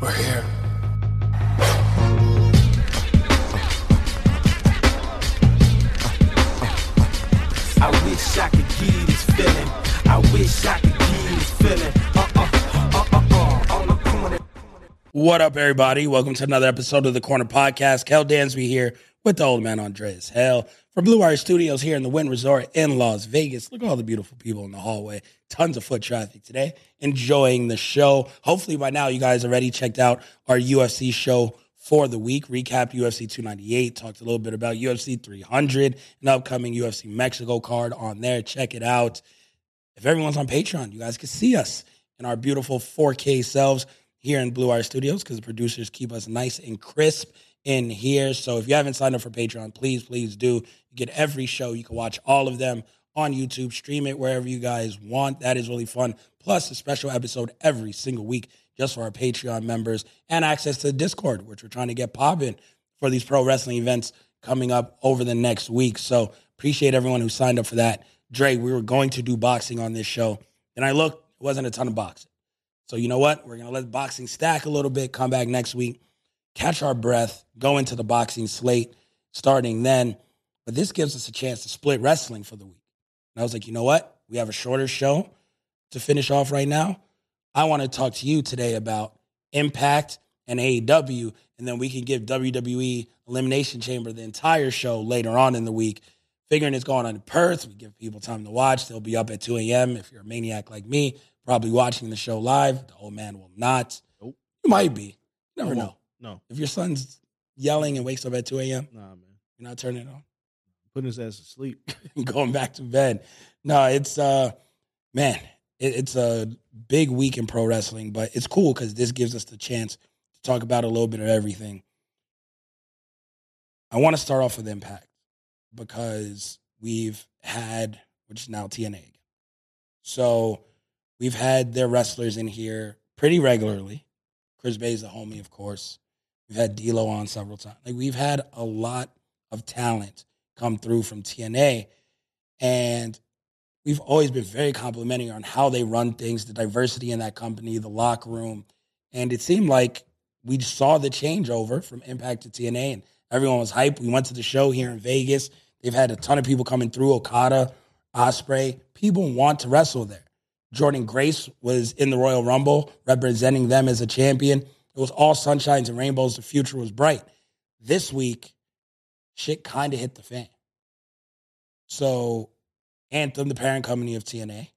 We're here. I wish I could give this feeling. I wish I could give this feeling. Uh uh uh uh uh. On the corner. What up, everybody? Welcome to another episode of the Corner Podcast. Kel Dansby here with the old man Andreas Hale from Blue Wire Studios here in the Wynn Resort in Las Vegas. Look at all the beautiful people in the hallway. Tons of foot traffic today. Enjoying the show. Hopefully, by now, you guys already checked out our UFC show for the week. Recapped UFC 298. Talked a little bit about UFC 300, an upcoming UFC Mexico card on there. Check it out. If everyone's on Patreon, you guys can see us in our beautiful 4K selves here in Blue Wire Studios because the producers keep us nice and crisp in here. So if you haven't signed up for Patreon, please, please do. You get every show. You can watch all of them on YouTube, stream it wherever you guys want. That is really fun. Plus a special episode every single week just for our Patreon members and access to Discord, which we're trying to get popping for these pro wrestling events coming up over the next week. So appreciate everyone who signed up for that. Dre, we were going to do boxing on this show. And I looked, it wasn't a ton of boxing. So you know what? We're gonna let boxing stack a little bit, come back next week, catch our breath, go into the boxing slate starting then. But this gives us a chance to split wrestling for the week. And I was like, you know what? We have a shorter show to finish off right now. I want to talk to you today about Impact and AEW, and then we can give WWE Elimination Chamber the entire show later on in the week. Figuring it's going on in Perth, we give people time to watch. They'll be up at 2 a.m. If you're a maniac like me, probably watching the show live. The old man will not. Nope. You might be. Never know. No, If your son's yelling and wakes up at 2 a.m., nah, man. you're not turning it on. Putting his ass to sleep. going back to bed. No, it's uh man, it, it's a big week in pro wrestling, but it's cool because this gives us the chance to talk about a little bit of everything. I want to start off with Impact because we've had, which is now TNA again. So we've had their wrestlers in here pretty regularly. Chris Bey's a homie, of course. We've had D'Lo on several times. Like we've had a lot of talent come through from TNA, and we've always been very complimentary on how they run things, the diversity in that company, the locker room, and it seemed like we saw the changeover from Impact to TNA, and everyone was hyped. We went to the show here in Vegas. They've had a ton of people coming through. Okada, Ospreay, people want to wrestle there. Jordynne Grace was in the Royal Rumble representing them as a champion. It was all sunshines and rainbows. The future was bright. This week, shit kind of hit the fan. So, Anthem, the parent company of TNA,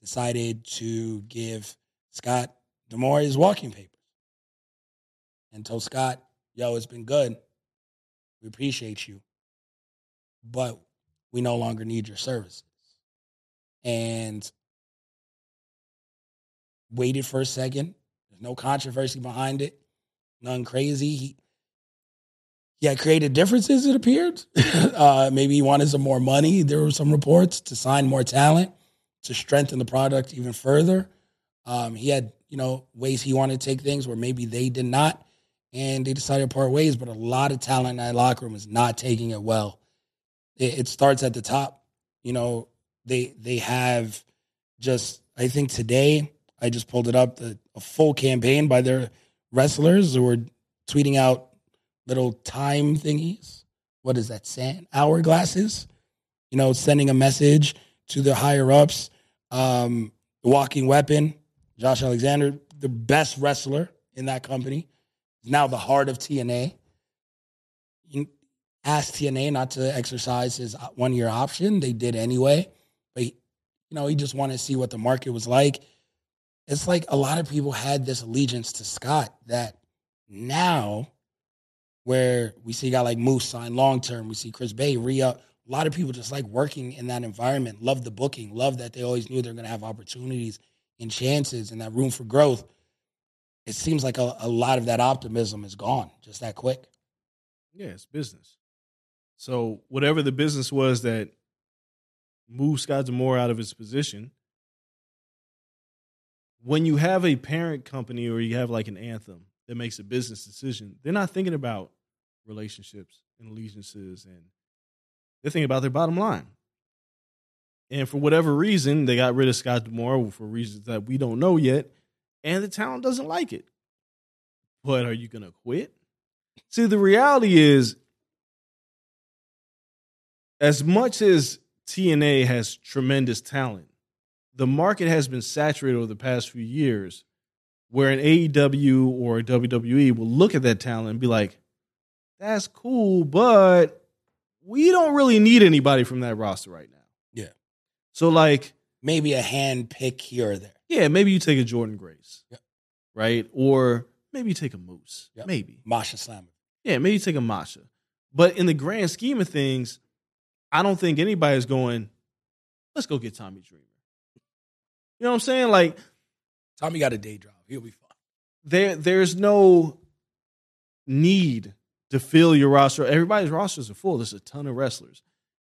decided to give Scott D'Amore his walking papers and told Scott, yo, it's been good. We appreciate you, but we no longer need your services. And waited for a second. There's no controversy behind it, none crazy. He, he had created differences, it appeared. uh, maybe he wanted some more money. There were some reports to sign more talent to strengthen the product even further. Um, he had, you know, ways he wanted to take things where maybe they did not, and they decided to part ways. But a lot of talent in that locker room is not taking it well. It, it starts at the top. You know, they they have just. I think today I just pulled it up the a full campaign by their wrestlers who were tweeting out little time thingies. What is that? Sand hourglasses. You know, sending a message to the higher ups. Um, the walking weapon. Josh Alexander the best wrestler in that company. He's now the heart of TNA. You asked TNA not to exercise his one year option. They did anyway. But, he, you know, he just wanted to see what the market was like. It's like a lot of people had this allegiance to Scott that now, where we see a guy like Moose sign long term, we see Chris Bey re up. A lot of people just like working in that environment, love the booking, love that they always knew they're going to have opportunities and chances and that room for growth. It seems like a, a lot of that optimism is gone just that quick. Yeah, it's business. So whatever the business was that moved Scott D'Amore out of his position, when you have a parent company or you have like an anthem that makes a business decision, they're not thinking about relationships and allegiances and they're thinking about their bottom line. And for whatever reason, they got rid of Scott D'Amore for reasons that we don't know yet, and the talent doesn't like it. But are you gonna quit? See, the reality is, as much as TNA has tremendous talent, the market has been saturated over the past few years where an AEW or a WWE will look at that talent and be like, that's cool, but we don't really need anybody from that roster right now. Yeah. So, like, Maybe a hand pick here or there. yeah, maybe you take a Jordynne Grace, Yep. right? Or maybe you take a Moose, Yep. maybe. Masha Slammer. Yeah, maybe you take a Masha. But in the grand scheme of things, I don't think anybody's going, let's go get Tommy Dreamer. You know what I'm saying? Like, Tommy got a day job. He'll be fine. there there's no need to fill your roster. Everybody's rosters are full. There's a ton of wrestlers,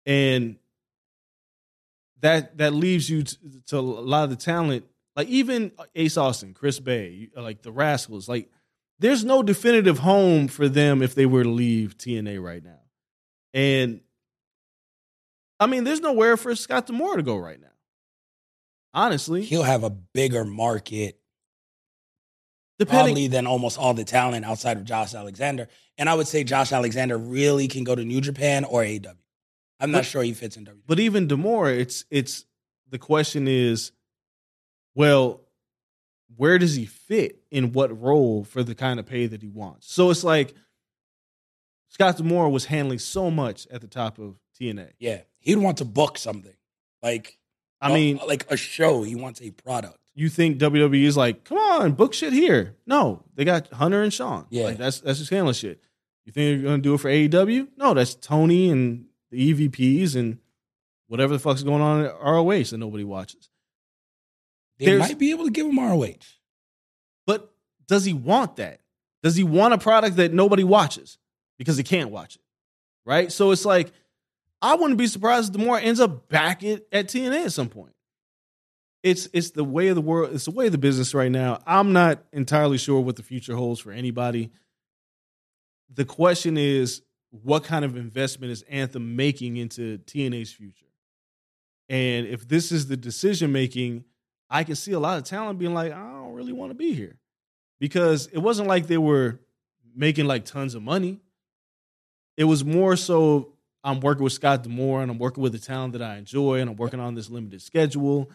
and that that leaves you to, to a lot of the talent. Like even Ace Austin, Chris Bey, like the Rascals. Like there's no definitive home for them if they were to leave TNA right now, and I mean, there's nowhere for Scott D'Amore to go right now. Honestly, He'll have a bigger market depending. probably than almost all the talent outside of Josh Alexander. And I would say Josh Alexander really can go to New Japan or AW. I'm not But- sure he fits in WWE. But even D'Amore, it's it's the question is, well, where does he fit in what role for the kind of pay that he wants? So it's like Scott D'Amore was handling so much at the top of TNA. yeah, he'd want to book something like I uh, mean, like a show. He wants a product. you think WWE is like, come on, book shit here? No, they got Hunter and Shawn. Yeah. like that's that's just handling shit. You think they're gonna do it for AEW? No, that's Tony and the EVPs and whatever the fuck's going on at ROH that nobody watches. They There's- might be able to give him ROH. But does he want that? Does he want a product that nobody watches because he can't watch it? Right? So it's like, I wouldn't be surprised if more ends up back at, at TNA at some point. It's it's the way of the world, it's the way of the business right now. I'm not entirely sure what the future holds for anybody. The question is, what kind of investment is Anthem making into TNA's future? And if this is the decision making, I can see a lot of talent being like, I don't really want to be here. Because it wasn't like they were making like tons of money. It was more so I'm working with Scott D'Amore and I'm working with the talent that I enjoy and I'm working on this limited schedule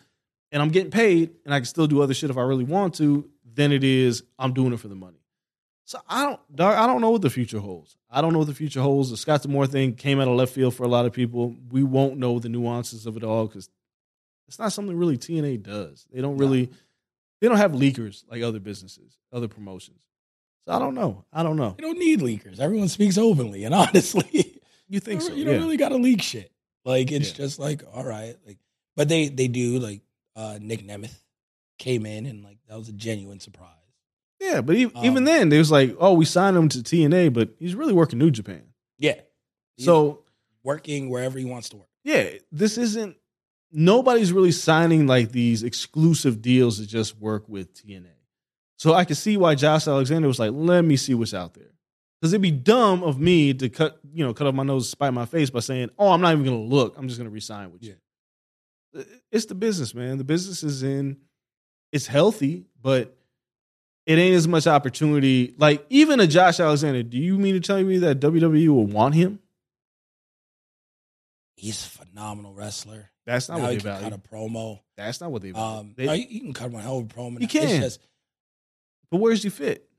and I'm getting paid and I can still do other shit if I really want to, than it is I'm doing it for the money. So I don't dog, I don't know what the future holds. I don't know what the future holds. The Scott D'Amore thing came out of left field for a lot of people. We won't know the nuances of it all because it's not something really TNA does. They don't really they don't have leakers like other businesses, other promotions. So I don't know. I don't know. You don't need leakers. Everyone speaks openly, and honestly, You think so? you don't yeah. really got to leak shit. Like it's Yeah. just like all right, like but they they do like uh Nick Nemeth came in and like that was a genuine surprise. yeah, but even, Um, even then, they was like, oh, we signed him to TNA, but he's really working New Japan. Yeah, He's So working wherever he wants to work. yeah, this isn't. Nobody's really signing like these exclusive deals to just work with TNA. So I can see why Josh Alexander was like, let me see what's out there. Because it'd be dumb of me to cut, you know, cut off my nose, spite my face by saying, "Oh, I'm not even going to look. I'm just going to resign with you." It's the business, man. The business is in. It's healthy, but it ain't as much opportunity. Like even a Josh Alexander. Do you mean to tell me that WWE will want him? He's a phenomenal wrestler. That's not now what he they value. cut a promo. That's not what they value. Um, They- no, you, can cut one hell of a promo. You It's can. just But where's he fit?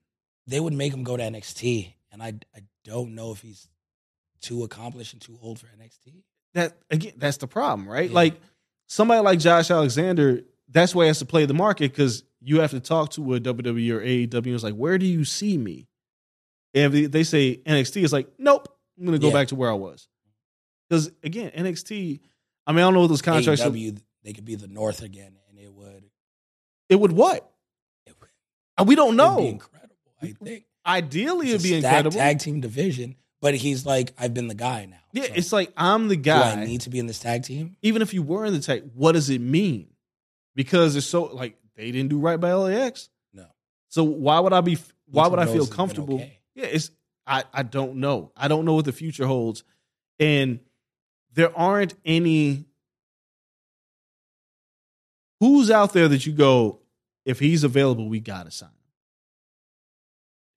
They would make him go to NXT, and I I don't know if he's too accomplished and too old for NXT. That again, that's the problem, right? Yeah. Like somebody like Josh Alexander, that's why he has to play the market because you have to talk to a WWE or AEW. It's like, where do you see me? And if they- say NXT, it's like, nope, I'm gonna go Yeah. back to where I was. Because again, NXT, I mean, I don't know what those contracts. are- they could be the North again, and it would. It would what? It would Uh, We don't it'd know. be incredible. I think Ideally, it'd be incredible. tag team division, but he's like, I've been the guy now. yeah, So it's like I'm the do guy. I need to be in this tag team? even if you were in the tag, what does it mean? Because it's so like they didn't do right by LAX. No. So why would I be? Why would I feel comfortable? okay. Yeah, it's I I don't know. I don't know what the future holds, and there aren't any. Who's out there that you go? If he's available, we gotta sign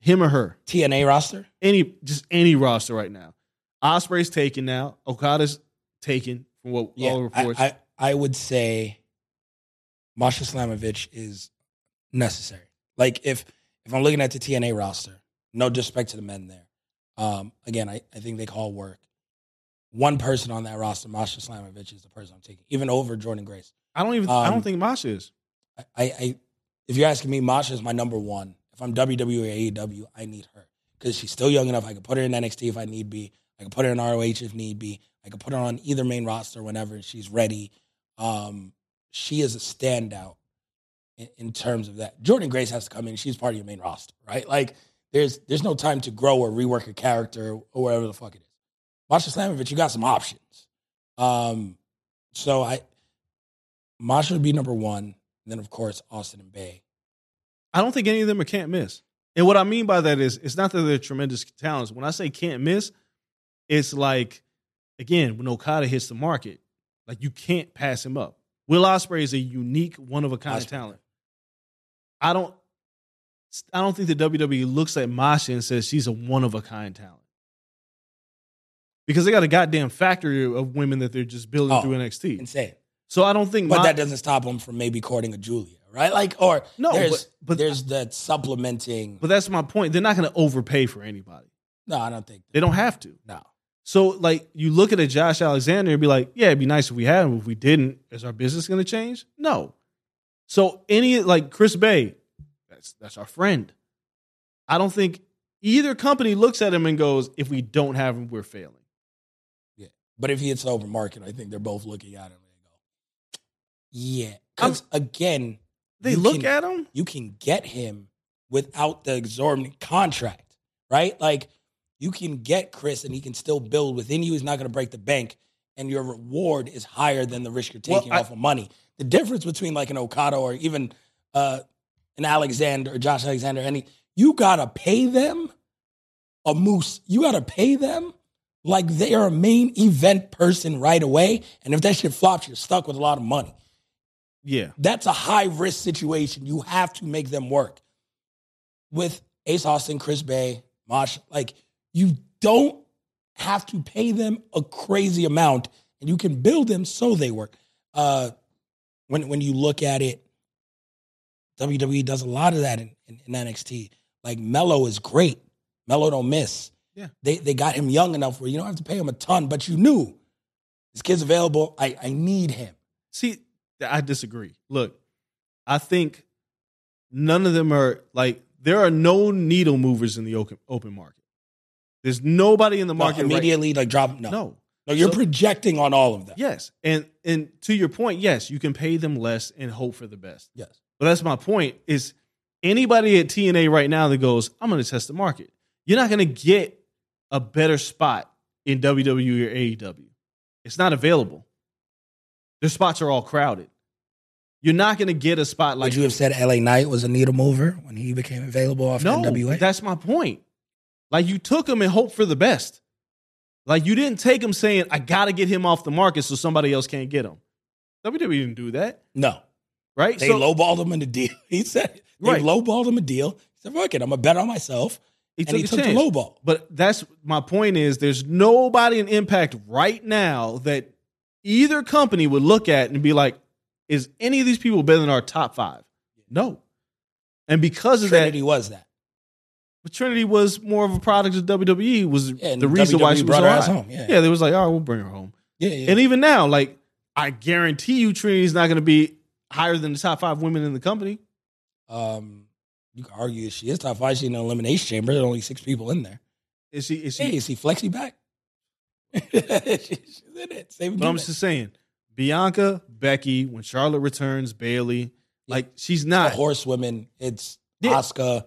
him. Or her? TNA roster? Any just any roster right now. Ospreay's taken now. Okada's taken from what Yeah, all reports. I, I would say Masha Slamovich is necessary. Like if if I'm looking at the TNA roster, no disrespect to the men there. Um, again, I, I think they call work. One person on that roster, Masha Slamovich, is the person I'm taking, even over Jordynne Grace. I don't even. I Um, don't think Masha is. I, I, I if you're asking me, Masha is my number one. If I'm WWE or AEW, I need her because she's still young enough. I can put her in NXT if I need be. I can put her in ROH if need be. I can put her on either main roster whenever she's ready. Um, she is a standout in, in terms of that. Jordynne Grace has to come in. She's part of your main roster, right? Like there's there's no time to grow or rework a character or whatever the fuck it is. Masha Slamovich, you got some options. Um, so I Masha would be number one. And then of course Austin and Bey. I don't think any of them are can't miss. And what I mean by that is, it's not that they're tremendous talents. When I say can't miss, it's like, again, when Okada hits the market, like you can't pass him up. Will Ospreay is a unique, one of a kind Ospreay. talent. I don't, I don't think the WWE looks at Masha and says she's a one of a kind talent because they got a goddamn factory of women that they're just building Oh, through NXT. Insane. So I don't think, But that doesn't stop them from maybe courting a Giulia, right? Like or No, there's but- but- there's that supplementing. but that's my point. They're not going to overpay for anybody. no, I don't think They don't have to. no. So, like, you look at a Josh Alexander and be like, yeah, it'd be nice if we had him. If we didn't, is our business going to change? No. So, any, like, Chris Bey, that's, that's our friend. I don't think either company looks at him and goes, if we don't have him, we're failing. Yeah, but if he hits the open market, I think they're both looking at him and go, Yeah. Because again, They look can- at him. you can get him without the exorbitant contract, right? Like you can get Chris and he can still build within you. He's not going to break the bank, and your reward is higher than the risk you're Well, taking I- off of money. The difference between like an Okada or even uh, an Alexander or Josh Alexander, any you gotta pay them a moose. You gotta pay them like they are a main event person right away. And if that shit flops, you're stuck with a lot of money Yeah. that's a high risk situation. You have to make them work. With Ace Austin, Chris Bey, Mosh, like you don't have to pay them a crazy amount, and you can build them so they work. Uh, when when you look at it, WWE does a lot of that in, in, in NXT. Like Melo is great. Melo don't miss. Yeah. They they got him young enough where you don't have to pay him a ton, but you knew this kid's available. I, I need him. See, I disagree. Look, I think none of them are like there are no needle movers in the open open market. There's nobody in the No, market right- immediately like drop no. No. No, you're So- projecting on all of them. Yes, and and to your point, yes, you can pay them less and hope for the best. Yes. But that's my point. Is anybody at TNA right now that goes, I'm going to test the market. You're not going to get a better spot in WWE or AEW. It's not available. Their spots are all crowded. You're not going to get a spot like Would you have said LA Knight was a needle mover when he became available off no, NWA? that's my point. Like you took him and hoped for the best. Like you didn't take him saying, I got to get him off the market so somebody else can't get him. WWE didn't do that, no. right? They So- lowballed him in the deal. He said they Right. lowballed him a deal. He said, fuck it, I'm gonna bet on myself. He and took he took the lowball. But that's my point is there's nobody in Impact right now that either company would look at and be like, is any of these people better than our top five? No. And because of Trinity that, was that. but Trinity was more of a product of WWE. Was Yeah, the reason why she was brought so her home, yeah. yeah, they was like, oh, we'll bring her home. Yeah, yeah. And even now, like I guarantee you, Trinity's not going to be higher than the top five women in the company. um, you can argue that she is top five. She's in the elimination chamber. There are only six people in there. Is she? Is she? Hey, is he Flexi back? She's in it. Same but I'm just saying, Bianca, Becky, when Charlotte returns, Bayley, Yeah. like she's the not horsewomen. It's Yeah. Oscar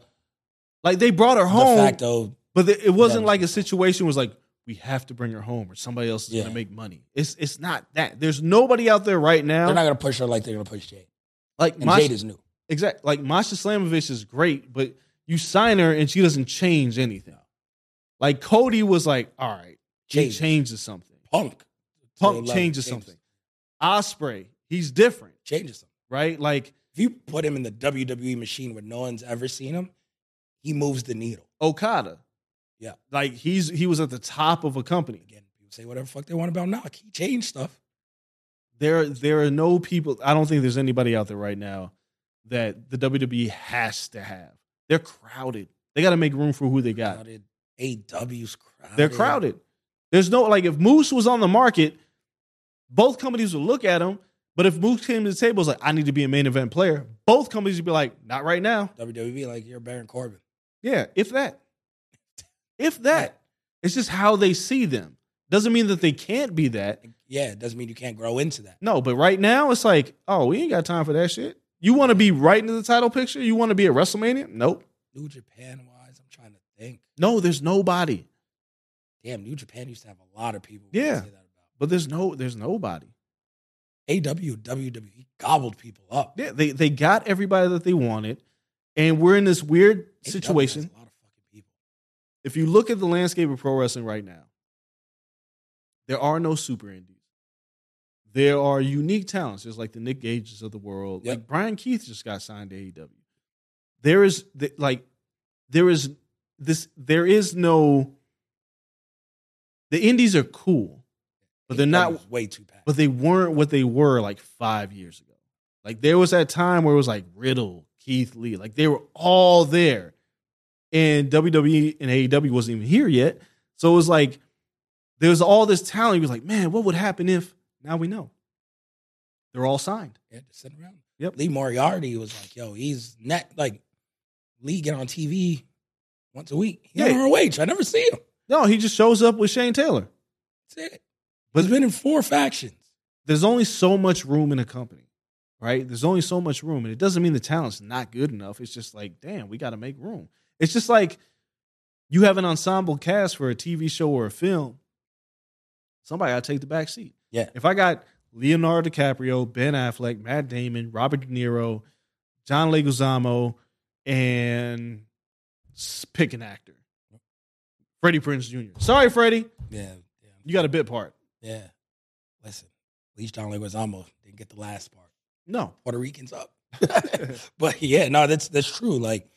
like they brought her de home, facto. but it wasn't like a situation was like we have to bring her home or somebody else is Yeah. going to make money. It's it's not that. There's nobody out there right now. They're not gonna push her like they're gonna push Jade. like And Masha, Jade is new. Exactly. like Masha Slamovich is great, but you sign her and she doesn't change anything. Like Cody was like, all right, he Changes. changes something. Punk. Punk level. changes something. Ospreay, he's different, Changes something. right? Like If you put him in the WWE machine where no one's ever seen him, he moves the needle. Okada. Yeah. Like he's he was at the top of a company. Again, people say whatever the fuck they want about Knock. He changed stuff. There there are no people I don't think there's anybody out there right now that the WWE has to have. They're crowded. They got to make room for who they got. Crowded. AW's crowded. They're crowded. There's no like if Moose was on the market, both companies would look at him. But if Moose came to the table, was like, I need to be a main event player. Both companies would be like, not right now. WWE like you're Baron Corbin. Yeah, if that. If that. It's just how they see them. Doesn't mean that they can't be that. Yeah, it doesn't mean you can't grow into that. No, but right now it's like, oh, we ain't got time for that shit. You want to be right into the title picture? You want to be at WrestleMania? Nope. New Japan wise, I'm trying to think. No, there's nobody. Damn, New Japan used to have a lot of people. Yeah. Yeah. Say that But there's no there's nobody. AW, WWE gobbled people up. Yeah, they they got everybody that they wanted, and we're in this weird AW situation. A lot of fucking people. If you look at the landscape of pro wrestling right now, there are no super indies. There are unique talents, just like the Nick Gages of the world. Yep. Like Bryan Keith just got signed to AEW. There is like there is this there is no the indies are cool, but they're not way too bad. but they weren't what they were like five years ago. Like there was that time where it was like Riddle, Keith Lee, like they were all there, and WWE and AEW wasn't even here yet. So it was like there was all this talent. He was like, man, what would happen if? Now we know. They're all signed. Yeah, just sitting around. Yep. Lee Moriarty was like, yo, he's net like Lee get on TV once a week. He's Yeah. on ROH. I never see him. No, he just shows up with Shane Taylor. That's it. But- He's been in four factions. There's only so much room in a company, right? There's only so much room, and it doesn't mean the talent's not good enough. It's just like, damn, we got to make room. It's just like you have an ensemble cast for a TV show or a film. Somebody got to take the back seat. Yeah. If I got Leonardo DiCaprio, Ben Affleck, Matt Damon, Robert De Niro, John Leguizamo, and pick an actor, Freddie Prinze Jr. Sorry, Freddie, Yeah. Yeah. you got a bit part. Yeah. Listen, at least John Leguizamo didn't get the last part. No, Puerto Ricans up. but yeah, no, that's that's true. Like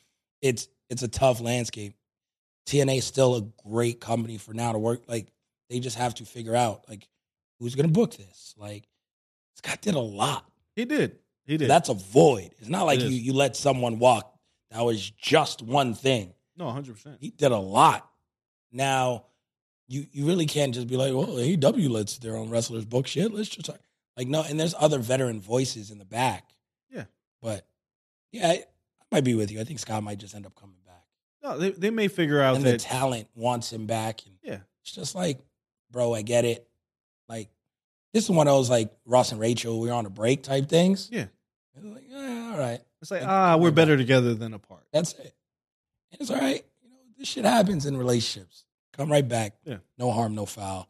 it's it's a tough landscape. TNA is still a great company for now to work. Like they just have to figure out like who's gonna book this. Like Scott did a lot. he did. He did. That's a void. It's not like It you you let someone walk. That was just one thing. no, hundred percent. He did a lot. Now, you you really can't just be like, well, AEW lets their own wrestlers book shit. Let's just talk. like no. And there's other veteran voices in the back. Yeah. but yeah, I, I might be with you. I think Scott might just end up coming back, No, they, they may figure out and the that. talent wants him back. And yeah, it's just like, bro, I get it. Like this is one of those like Ross and Rachel. We're on a break type things. yeah. Like, eh, all right, It's like ah, we're better that. together than apart. that's it. And it's all right. You know, this shit happens in relationships. Come right back. Yeah. No harm, no foul.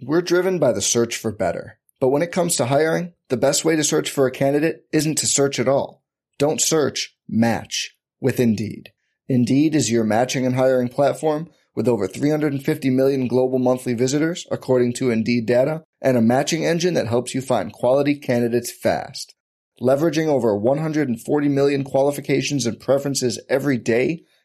We're driven by the search for better. But when it comes to hiring, the best way to search for a candidate isn't to search at all. Don't search, match with Indeed. Indeed is your matching and hiring platform with over 350 million global monthly visitors, according to Indeed data, and a matching engine that helps you find quality candidates fast. Leveraging over 140 million qualifications and preferences every day,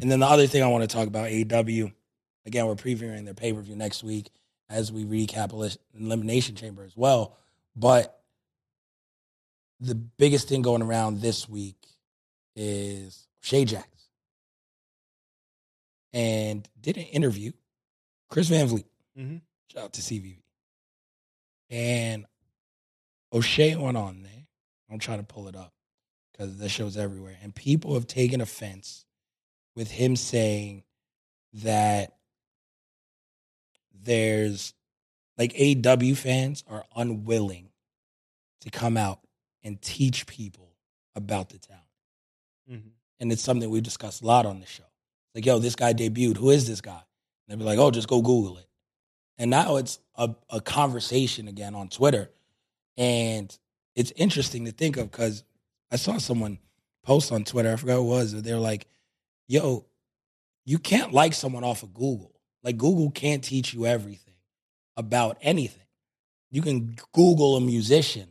And then the other thing I want to talk about, AEW, again, we're previewing their pay per view next week as we recap Elimination Chamber as well. But the biggest thing going around this week is Shay Jax. And did an interview, Chris Van Vliet. Mhm. Shout out to CVV. And O'Shea went on there. I'm trying to pull it up because this show's everywhere. And people have taken offense with him saying that there's like AW fans are unwilling to come out and teach people about the talent. Mhm. And it's something we've discussed a lot on the show. Like, yo, this guy debuted. Who is this guy? And they'd be like, oh, just go Google it. And now it's a, a conversation again on Twitter. And it's interesting to think of because I saw someone post on Twitter, I forgot who it was, but they're like, yo, you can't like someone off of Google. Like Google can't teach you everything about anything. You can Google a musician,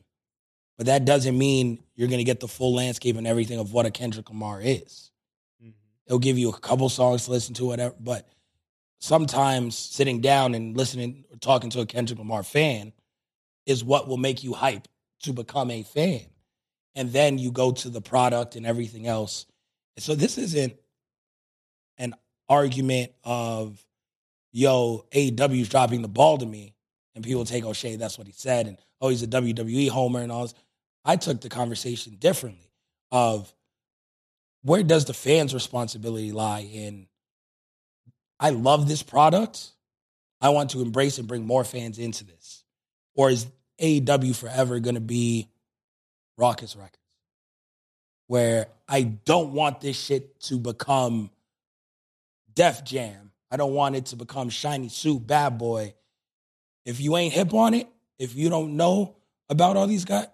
but that doesn't mean you're going to get the full landscape and everything of what a Kendrick Lamar is. Mm-hmm. It'll give you a couple songs to listen to, whatever. But sometimes sitting down and listening or talking to a Kendrick Lamar fan is what will make you hype to become a fan. And then you go to the product and everything else. So this isn't an argument of, yo, AEW's dropping the ball to me. And people take O'Shea, that's what he said. And, oh, he's a WWE homer and all this. I took the conversation differently of where does the fans' responsibility lie in I love this product. I want to embrace and bring more fans into this. Or is AEW forever going to be Rawkus Records? Where I don't want this shit to become Def Jam. I don't want it to become Shiny Suit Bad Boy. If you ain't hip on it, if you don't know about all these guys,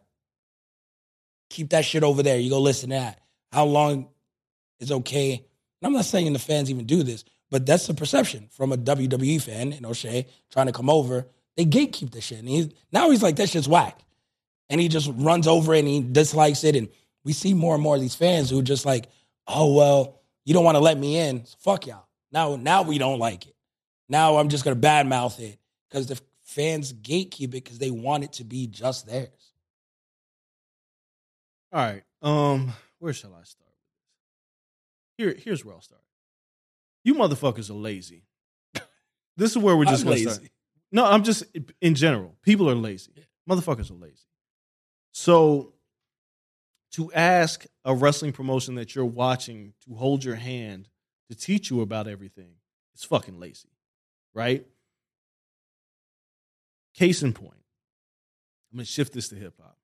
keep that shit over there. You go listen to that. How long is okay? And I'm not saying the fans even do this, but that's the perception from a WWE fan and O'Shea trying to come over. They gatekeep this shit. And he, now he's like, that shit's whack. And he just runs over it and he dislikes it. And we see more and more of these fans who are just like, oh, well, you don't want to let me in. So fuck y'all. Now, now we don't like it. Now I'm just going to badmouth it because the fans gatekeep it because they want it to be just theirs. All right. Um, where shall I start with this? Here, here's where I'll start. You motherfuckers are lazy. This is where we're just I'm gonna lazy. start. No, I'm just in general. People are lazy. Motherfuckers are lazy. So to ask a wrestling promotion that you're watching to hold your hand to teach you about everything, it's fucking lazy. Right? Case in point. I'm gonna shift this to hip hop.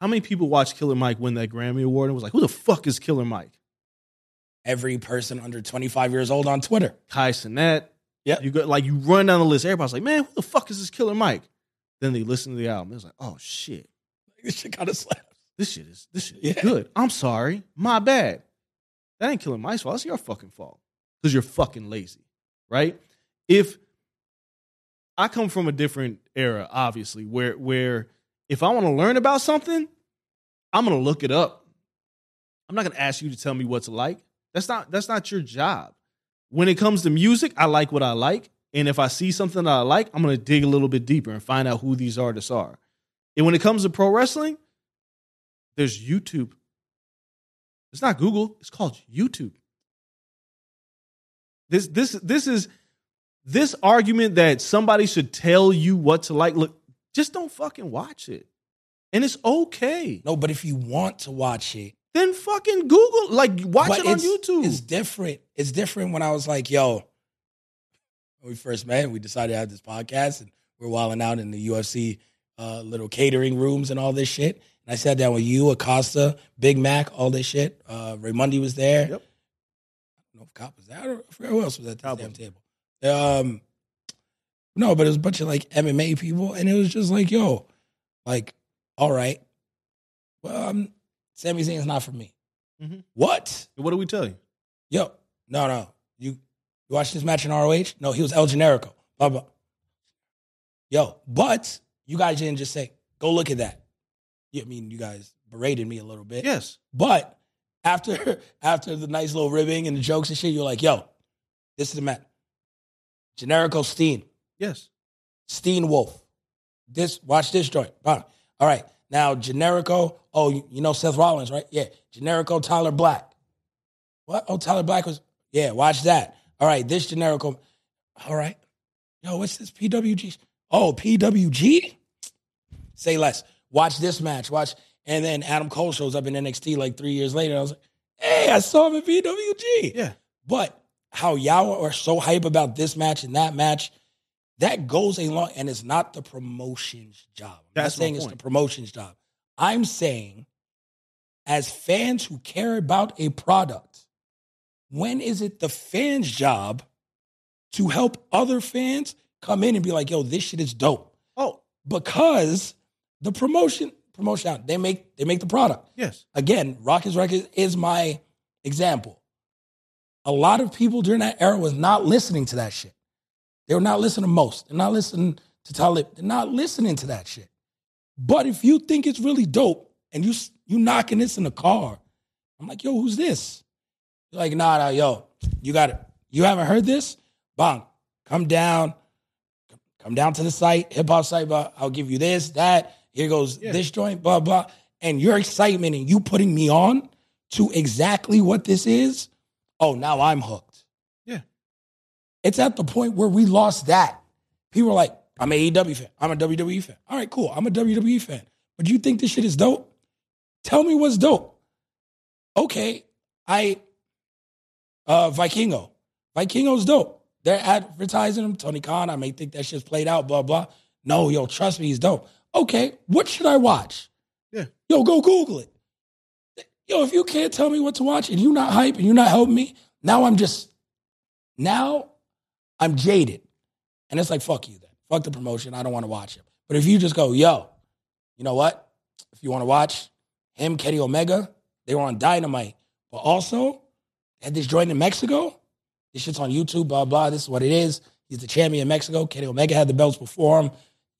How many people watched Killer Mike win that Grammy Award and was like, who the fuck is Killer Mike? Every person under 25 years old on Twitter. Kai Cenat. Yeah. You go like you run down the list. Everybody's like, man, who the fuck is this Killer Mike? Then they listen to the album. It's like, oh shit, This shit kind of slaps. this shit is this shit is Yeah. good. I'm sorry, my bad. That ain't Killer Mike fault. That's your fucking fault because you're fucking lazy, right? If I come from a different era, obviously, where where if I want to learn about something, I'm gonna look it up. I'm not gonna ask you to tell me what to like. That's not that's not your job. When it comes to music, I like what I like. And if I see something that I like, I'm gonna dig a little bit deeper and find out who these artists are. And when it comes to pro wrestling, there's YouTube. It's not Google, it's called YouTube. This this this is this argument that somebody should tell you what to like. Look, just don't fucking watch it. And it's okay. No, but if you want to watch it, Then fucking Google, like watch but it on YouTube. It's different. It's different when I was like, yo, when we first met, we decided to have this podcast and we're wilding out in the UFC uh, little catering rooms and all this shit. And I sat down with you, Acosta, Big Mac, all this shit. Uh, Raymundi was there. Yep. I don't know if Cop was there. I, don't, I who else was at the damn table. Um, no, but it was a bunch of like MMA people, and it was just like, yo, like, all right, well, um, Sami Zayn's not for me. Mhm. What? what do we tell you? Yo, no, no. You, you watched this match in ROH? No, he was El Generico. Blah, blah. Yo, but you guys didn't just say, go look at that. I mean, you guys berated me a little bit. Yes. But after after the nice little ribbing and the jokes and shit, you're like, yo, this is the match. Generico Steen. Yes. Steen Wolf. This watch this joint. All right. Now Generico. Oh, you, you know Seth Rollins, right? Yeah. Generico Tyler Black. What? Oh, Tyler Black was. Yeah. Watch that. All right. This Generico. All right. Yo, what's this PWG? Oh, PWG. Say less. Watch this match. Watch. And then Adam Cole shows up in NXT like three years later. I was like, hey, I saw him in PWG. Yeah. But how y'all are so hype about this match and that match, that goes a long, and it's not the promotion's job. I'm That's not saying it's the promotion's job. I'm saying, as fans who care about a product, when is it the fans' job to help other fans come in and be like, yo, this shit is dope? Oh, Because the promotion, promotion, they make they make the product yes. again, Rawkus Records is my example. A lot of people during that era was not listening to that shit. They were not listening to Mos. They're not listening to Talib. They're not listening to that shit. But if you think it's really dope and you you knocking this in the car, I'm like, yo, who's this? Like, nah, nah, yo, you got it. You haven't heard this? Bang, come down, come down to the site, hip hop site. Blah, I'll give you this, that. Here goes Yeah. this joint, blah blah. And your excitement and you putting me on to exactly what this is. Oh, now I'm hooked. Yeah. It's at the point where we lost that. People are like, I'm an AEW fan. I'm a WWE fan. All right, cool. I'm a WWE fan. But you think this shit is dope? Tell me what's dope. Okay, I uh Vikingo. Vikingo's dope. They're advertising him. Tony Khan, I may think that shit's played out, blah, blah. No, yo, trust me, he's dope. Okay, what should I watch? Yeah. Yo, go Google it. Yo, if you can't tell me what to watch and you're not hype and you're not helping me, now I'm just, now I'm jaded. And it's like, fuck you then. Fuck the promotion. I don't want to watch it. But if you just go, yo, you know what? If you want to watch him, Kenny Omega, they were on Dynamite. But also, had this joint in Mexico. This shit's on YouTube, blah, blah. This is what it is. He's the champion in Mexico. Kenny Omega had the belts before him.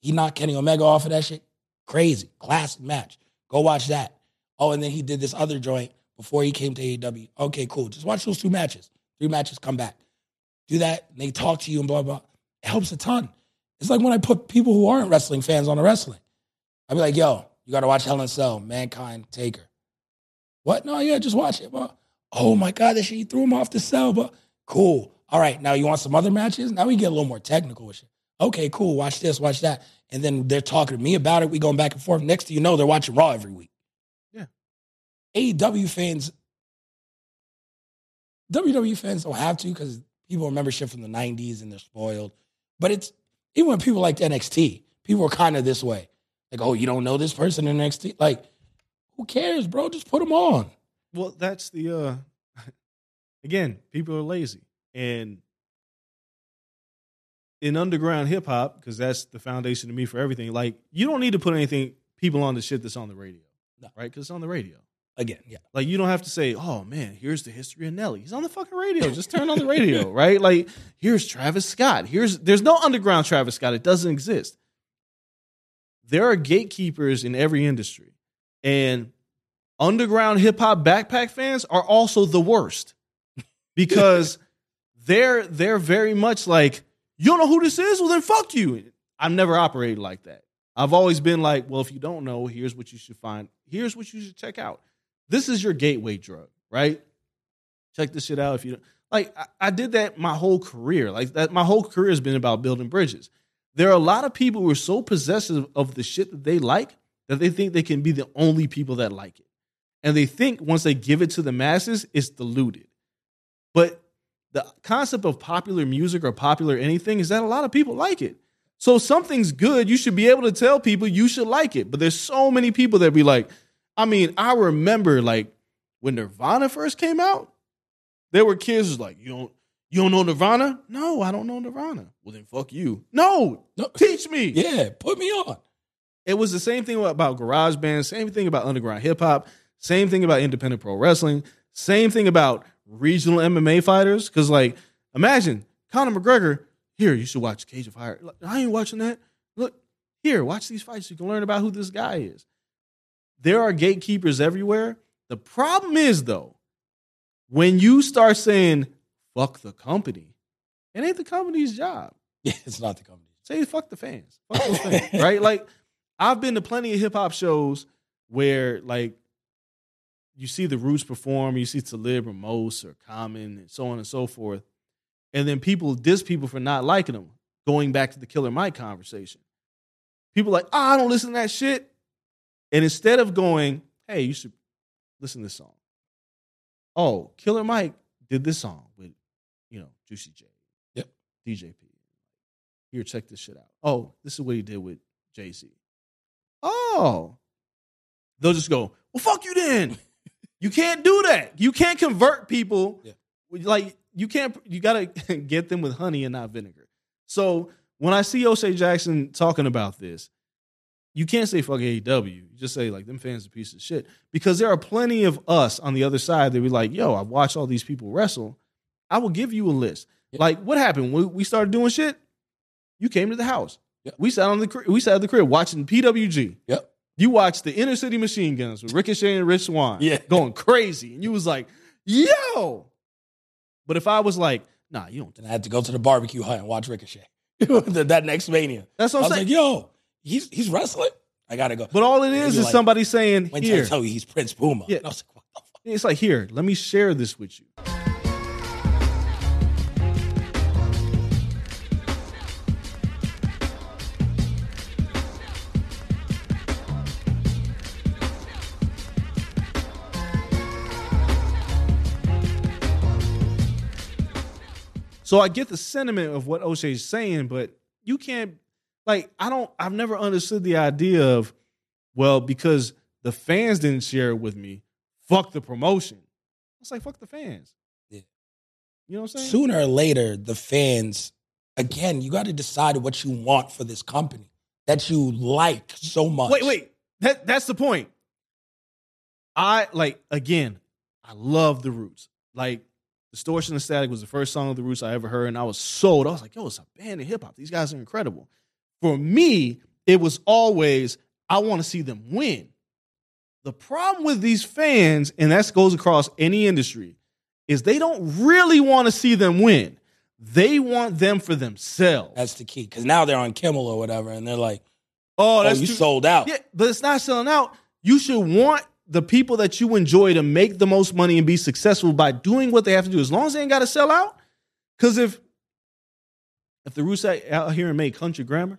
He knocked Kenny Omega off of that shit. Crazy. Classic match. Go watch that. Oh, and then he did this other joint before he came to AEW. Okay, cool. Just watch those two matches. Three matches, come back. Do that. And they talk to you and blah, blah. It helps a ton. It's like when I put people who aren't wrestling fans on the wrestling. I'd be like, yo, you got to watch Hell in a Cell, Mankind, Taker. What? No, yeah, just watch it. Well, oh my God, that shit, he threw him off the cell, but cool. All right, now you want some other matches? Now we get a little more technical with shit. Okay, cool. Watch this, watch that. And then they're talking to me about it. We going back and forth. Next thing you know, they're watching Raw every week. Yeah. AEW fans, WWE fans don't have to because people remember shit from the 90s and they're spoiled. But it's even when people like NXT, people are kind of this way. Like, oh, you don't know this person in NXT? Like, who cares, bro? Just put them on. Well, that's the uh again, people are lazy. And in underground hip hop, because that's the foundation to me for everything, like you don't need to put anything people on the shit that's on the radio. No. Right? Because it's on the radio. Again, yeah. Like you don't have to say, "Oh man, here's the history of Nelly." He's on the fucking radio. Just turn on the radio, right? Like here's Travis Scott. Here's there's no underground Travis Scott. It doesn't exist. There are gatekeepers in every industry, and underground hip hop backpack fans are also the worst. Because they're they're very much like you don't know who this is? Well then fuck you. I've never operated like that. I've always been like well if you don't know here's what you should find here's what you should check out. This is your gateway drug right? Check this shit out if you don't like I, I did that my whole career like that my whole career has been about building bridges. There are a lot of people who are so possessive of the shit that they like that they think they can be the only people that like it and they think once they give it to the masses it's diluted but the concept of popular music or popular anything is that a lot of people like it. So something's good, you should be able to tell people you should like it. But there's so many people that be like, I mean, I remember like when Nirvana first came out, there were kids who's like, you don't you don't know Nirvana? No, I don't know Nirvana. Well then fuck you. No, No. teach me. Yeah, put me on. It was the same thing about garage bands, same thing about underground hip hop, same thing about independent pro wrestling, same thing about regional MMA fighters. Because like, imagine Conor McGregor. Here, you should watch Cage of Fire. Like, I ain't watching that. Look here, watch these fights. You can learn about who this guy is. There are gatekeepers everywhere. The problem is though, when you start saying "fuck the company," it ain't the company's job Yeah, it's not the company. say fuck the fans, fuck those fans, right? Like I've been to plenty of hip hop shows where like you see the Roots perform, you see Talib or Mos or Common and so on and so forth, and then people diss people for not liking them. Going back to the Killer Mike conversation, people like, oh, I don't listen to that shit, and instead of going, hey, you should listen to this song. Oh, Killer Mike did this song with, you know, Juicy J, Yep. DJP here, check this shit out. Oh, this is what he did with Jay Z. Oh, they'll just go, well, fuck you then. You can't do that. You can't convert people. Yeah. Like you can't. You gotta get them with honey and not vinegar. So when I see O'Shea Jackson talking about this, you can't say fuck AEW. You just say like them fans are a piece of shit because there are plenty of us on the other side that be like, yo, I've watched all these people wrestle. I will give you a list. Yeah. Like what happened when we started doing shit? You came to the house. We sat on the we sat at the crib watching PWG. Yep. You watched the Inner City Machine Guns with Ricochet and Rich Swann. Yeah. going crazy, and you was like, yo. But if I was like, nah, you don't. And I had to go to the barbecue hut and watch Ricochet. that next mania. That's what I I'm was saying. like, yo, he's he's wrestling. I gotta go. but all it is is like, somebody saying When did I tell you he's Prince Puma? Yeah. And I was like, what the fuck? It's like here. Let me share this with you. So I get the sentiment of what O'Shea's saying, but you can't like I don't I've never understood the idea of well, because the fans didn't share it with me, fuck the promotion. It's like fuck the fans. Yeah. You know what I'm saying? Sooner or later, the fans, again, you got to decide what you want for this company that you like so much. Wait, wait. That that's the point. I like again, I love the roots. Like Distortion and Static was the first song of the roots I ever heard, and I was sold. I was like, yo, it's a band of hip hop. These guys are incredible. For me, it was always, I want to see them win. The problem with these fans, and that goes across any industry, is they don't really want to see them win. They want them for themselves. That's the key. Because now they're on Kimmel or whatever, and they're like, oh, oh, that's you too- sold out. Yeah, but it's not selling out. You should want the people that you enjoy to make the most money and be successful by doing what they have to do. As long as they ain't got to sell out. Because if if the Roots out here and make country grammar,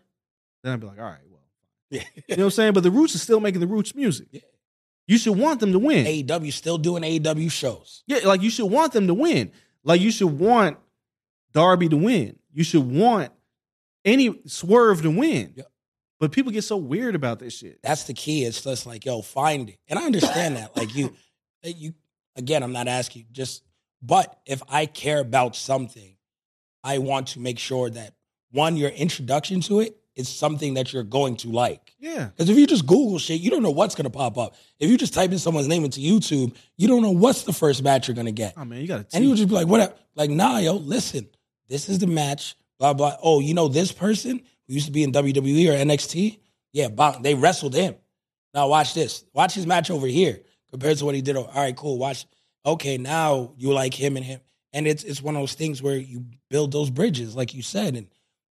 then I'd be like, all right, well, Yeah. you know what I'm saying. But the Roots are still making the Roots music. Yeah. You should want them to win. AEW still doing AEW shows. Yeah, like you should want them to win. Like you should want Darby to win. You should want any swerve to win. Yeah. But people get so weird about this shit. That's the key. It's just like, yo, find it. And I understand that. Like you, you again, I'm not asking just, but if I care about something, I want to make sure that one, your introduction to it is something that you're going to like. Yeah. Because if you just Google shit, you don't know what's gonna pop up. If you just type in someone's name into YouTube, you don't know what's the first match you're gonna get. Oh man, you gotta And you would just be like, whatever. Like, nah, yo, listen, this is the match, blah, blah. Oh, you know this person who used to be in WWE or NXT? Yeah, they wrestled him. Now watch this. Watch his match over here. compared to what he did. All right, cool. Watch. Okay, now you like him and him, and it's it's one of those things where you build those bridges, like you said, and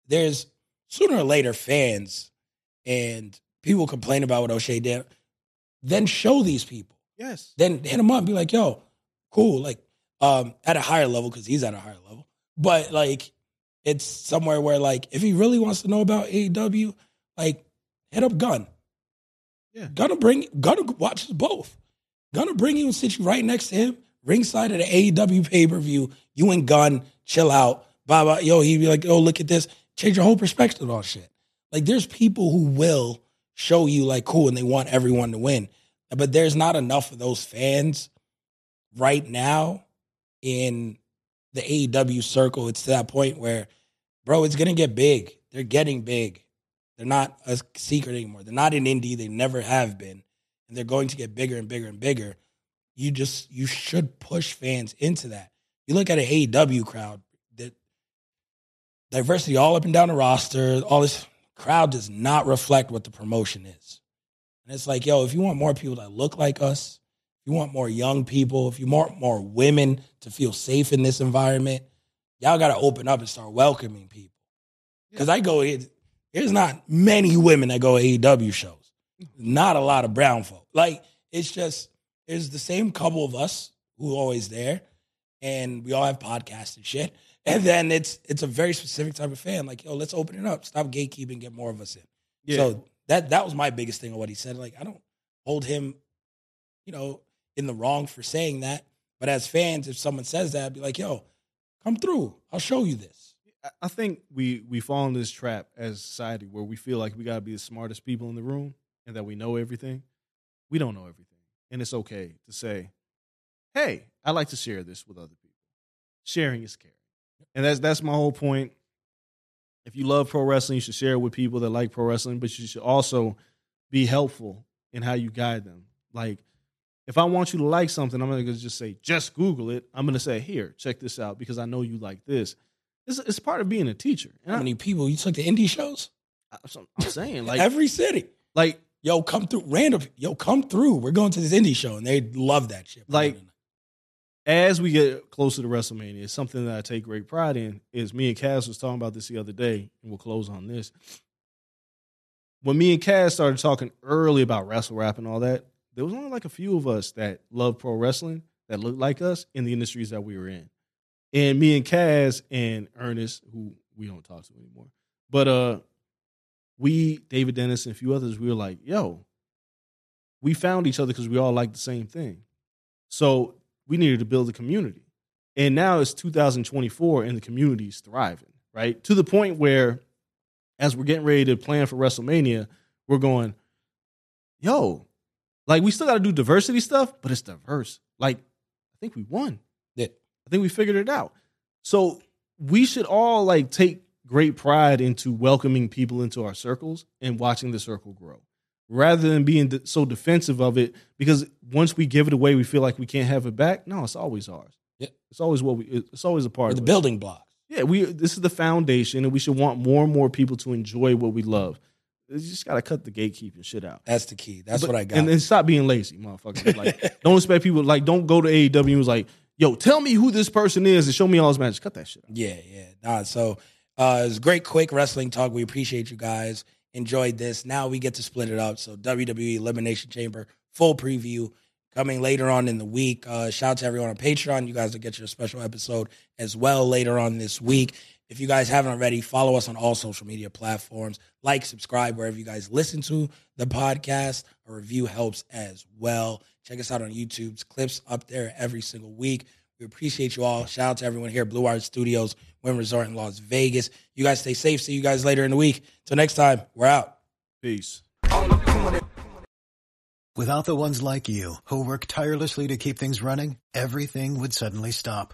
there's sooner or later fans and people complain about what O'Shea did. Then show these people. Yes. Then hit them up and be like, "Yo, cool." Like um, at a higher level because he's at a higher level, but like it's somewhere where like if he really wants to know about AEW, like hit up Gun. Yeah. Gonna bring gonna watch both. Gonna bring you and sit you right next to him, ringside at the AEW pay per view. You and Gun chill out. Blah blah. Yo, he'd be like, "Oh, look at this." Change your whole perspective on shit. Like there's people who will show you like cool and they want everyone to win, but there's not enough of those fans right now in the AEW circle. It's to that point where, bro, it's gonna get big. They're getting big. They're not a secret anymore. They're not an indie. They never have been, and they're going to get bigger and bigger and bigger. You just you should push fans into that. You look at an AEW crowd that diversity all up and down the roster. All this crowd does not reflect what the promotion is, and it's like, yo, if you want more people that look like us, you want more young people, if you want more women to feel safe in this environment, y'all got to open up and start welcoming people. Because I go, it, there's not many women that go to AEW shows. Mm-hmm. Not a lot of brown folk. Like it's just there's the same couple of us who are always there, and we all have podcasts and shit. And then it's it's a very specific type of fan. Like, yo, let's open it up. Stop gatekeeping. Get more of us in. Yeah. So that that was my biggest thing of what he said. Like, I don't hold him, you know, in the wrong for saying that. But as fans, if someone says that, I'd be like, yo, come through. I'll show you this. I- think we we fall into this trap as society where we feel like we got to be the smartest people in the room and that we know everything. We don't know everything, and it's okay to say, "Hey, I like to share this with other people. Sharing is caring," and that's that's my whole point. If you love pro wrestling, you should share it with people that like pro wrestling, but you should also be helpful in how you guide them. Like, if I want you to like something, I'm going to just say, just Google it. I'm going to say, here, check this out because I know you like this. It's, it's part of being a teacher. And How I, many people you took to indie shows? I'm I'm saying, like, Every city. like, Yo, come through. Random. Yo, come through. We're going to this indie show, and they love that shit. Like- as we get closer to WrestleMania, it's something that I take great pride in. Is me and Cass was talking about this the other day, and we'll close on this. When me and Cass started talking early about wrestle rap and all that, there was only like a few of us that loved pro wrestling that looked like us in the industries that we were in. And me and Cass and Ernest, who we don't talk to anymore, but uh, we, David Dennis, and a few others, we were like, yo, we found each other because we all like the same thing. So we needed to build a community. And now it's 2024 and the community is thriving, right? To the point where, as we're getting ready to plan for WrestleMania, we're going, yo, like we still got to do diversity stuff, but it's diverse. Like, I think we won. Yeah. I think we figured it out. So we should all like take great pride into welcoming people into our circles and watching the circle grow rather than being de- so defensive of it because once we give it away we feel like we can't have it back no it's always ours Yeah. it's always what we it's always a part Or of the building blocks. yeah we this is the foundation and we should want more and more people to enjoy what we love you just gotta cut the gatekeeping shit out That's the key. That's But- what I got. and then stop being lazy motherfucker like don't expect people like don't go to AEW and was like yo tell me who this person is and show me all his matches cut that shit out. Yeah, yeah. Nah, so uh, it was great, quick wrestling talk. We appreciate you guys. Enjoyed this. Now we get to split it up. So WWE Elimination Chamber full preview coming later on in the week. Uh, shout out to everyone on Patreon. You guys will get your special episode as well later on this week. If you guys haven't already, follow us on all social media platforms. Like, subscribe wherever you guys listen to the podcast. A review helps as well. Check us out on YouTube's clips up there every single week. We appreciate you all. Shout out to everyone here at Blue Wire Studios, Wynn Resort in Las Vegas. You guys stay safe. See you guys later in the week. Till next time, we're out. peace Without the ones like you, who work tirelessly to keep things running, everything would suddenly stop.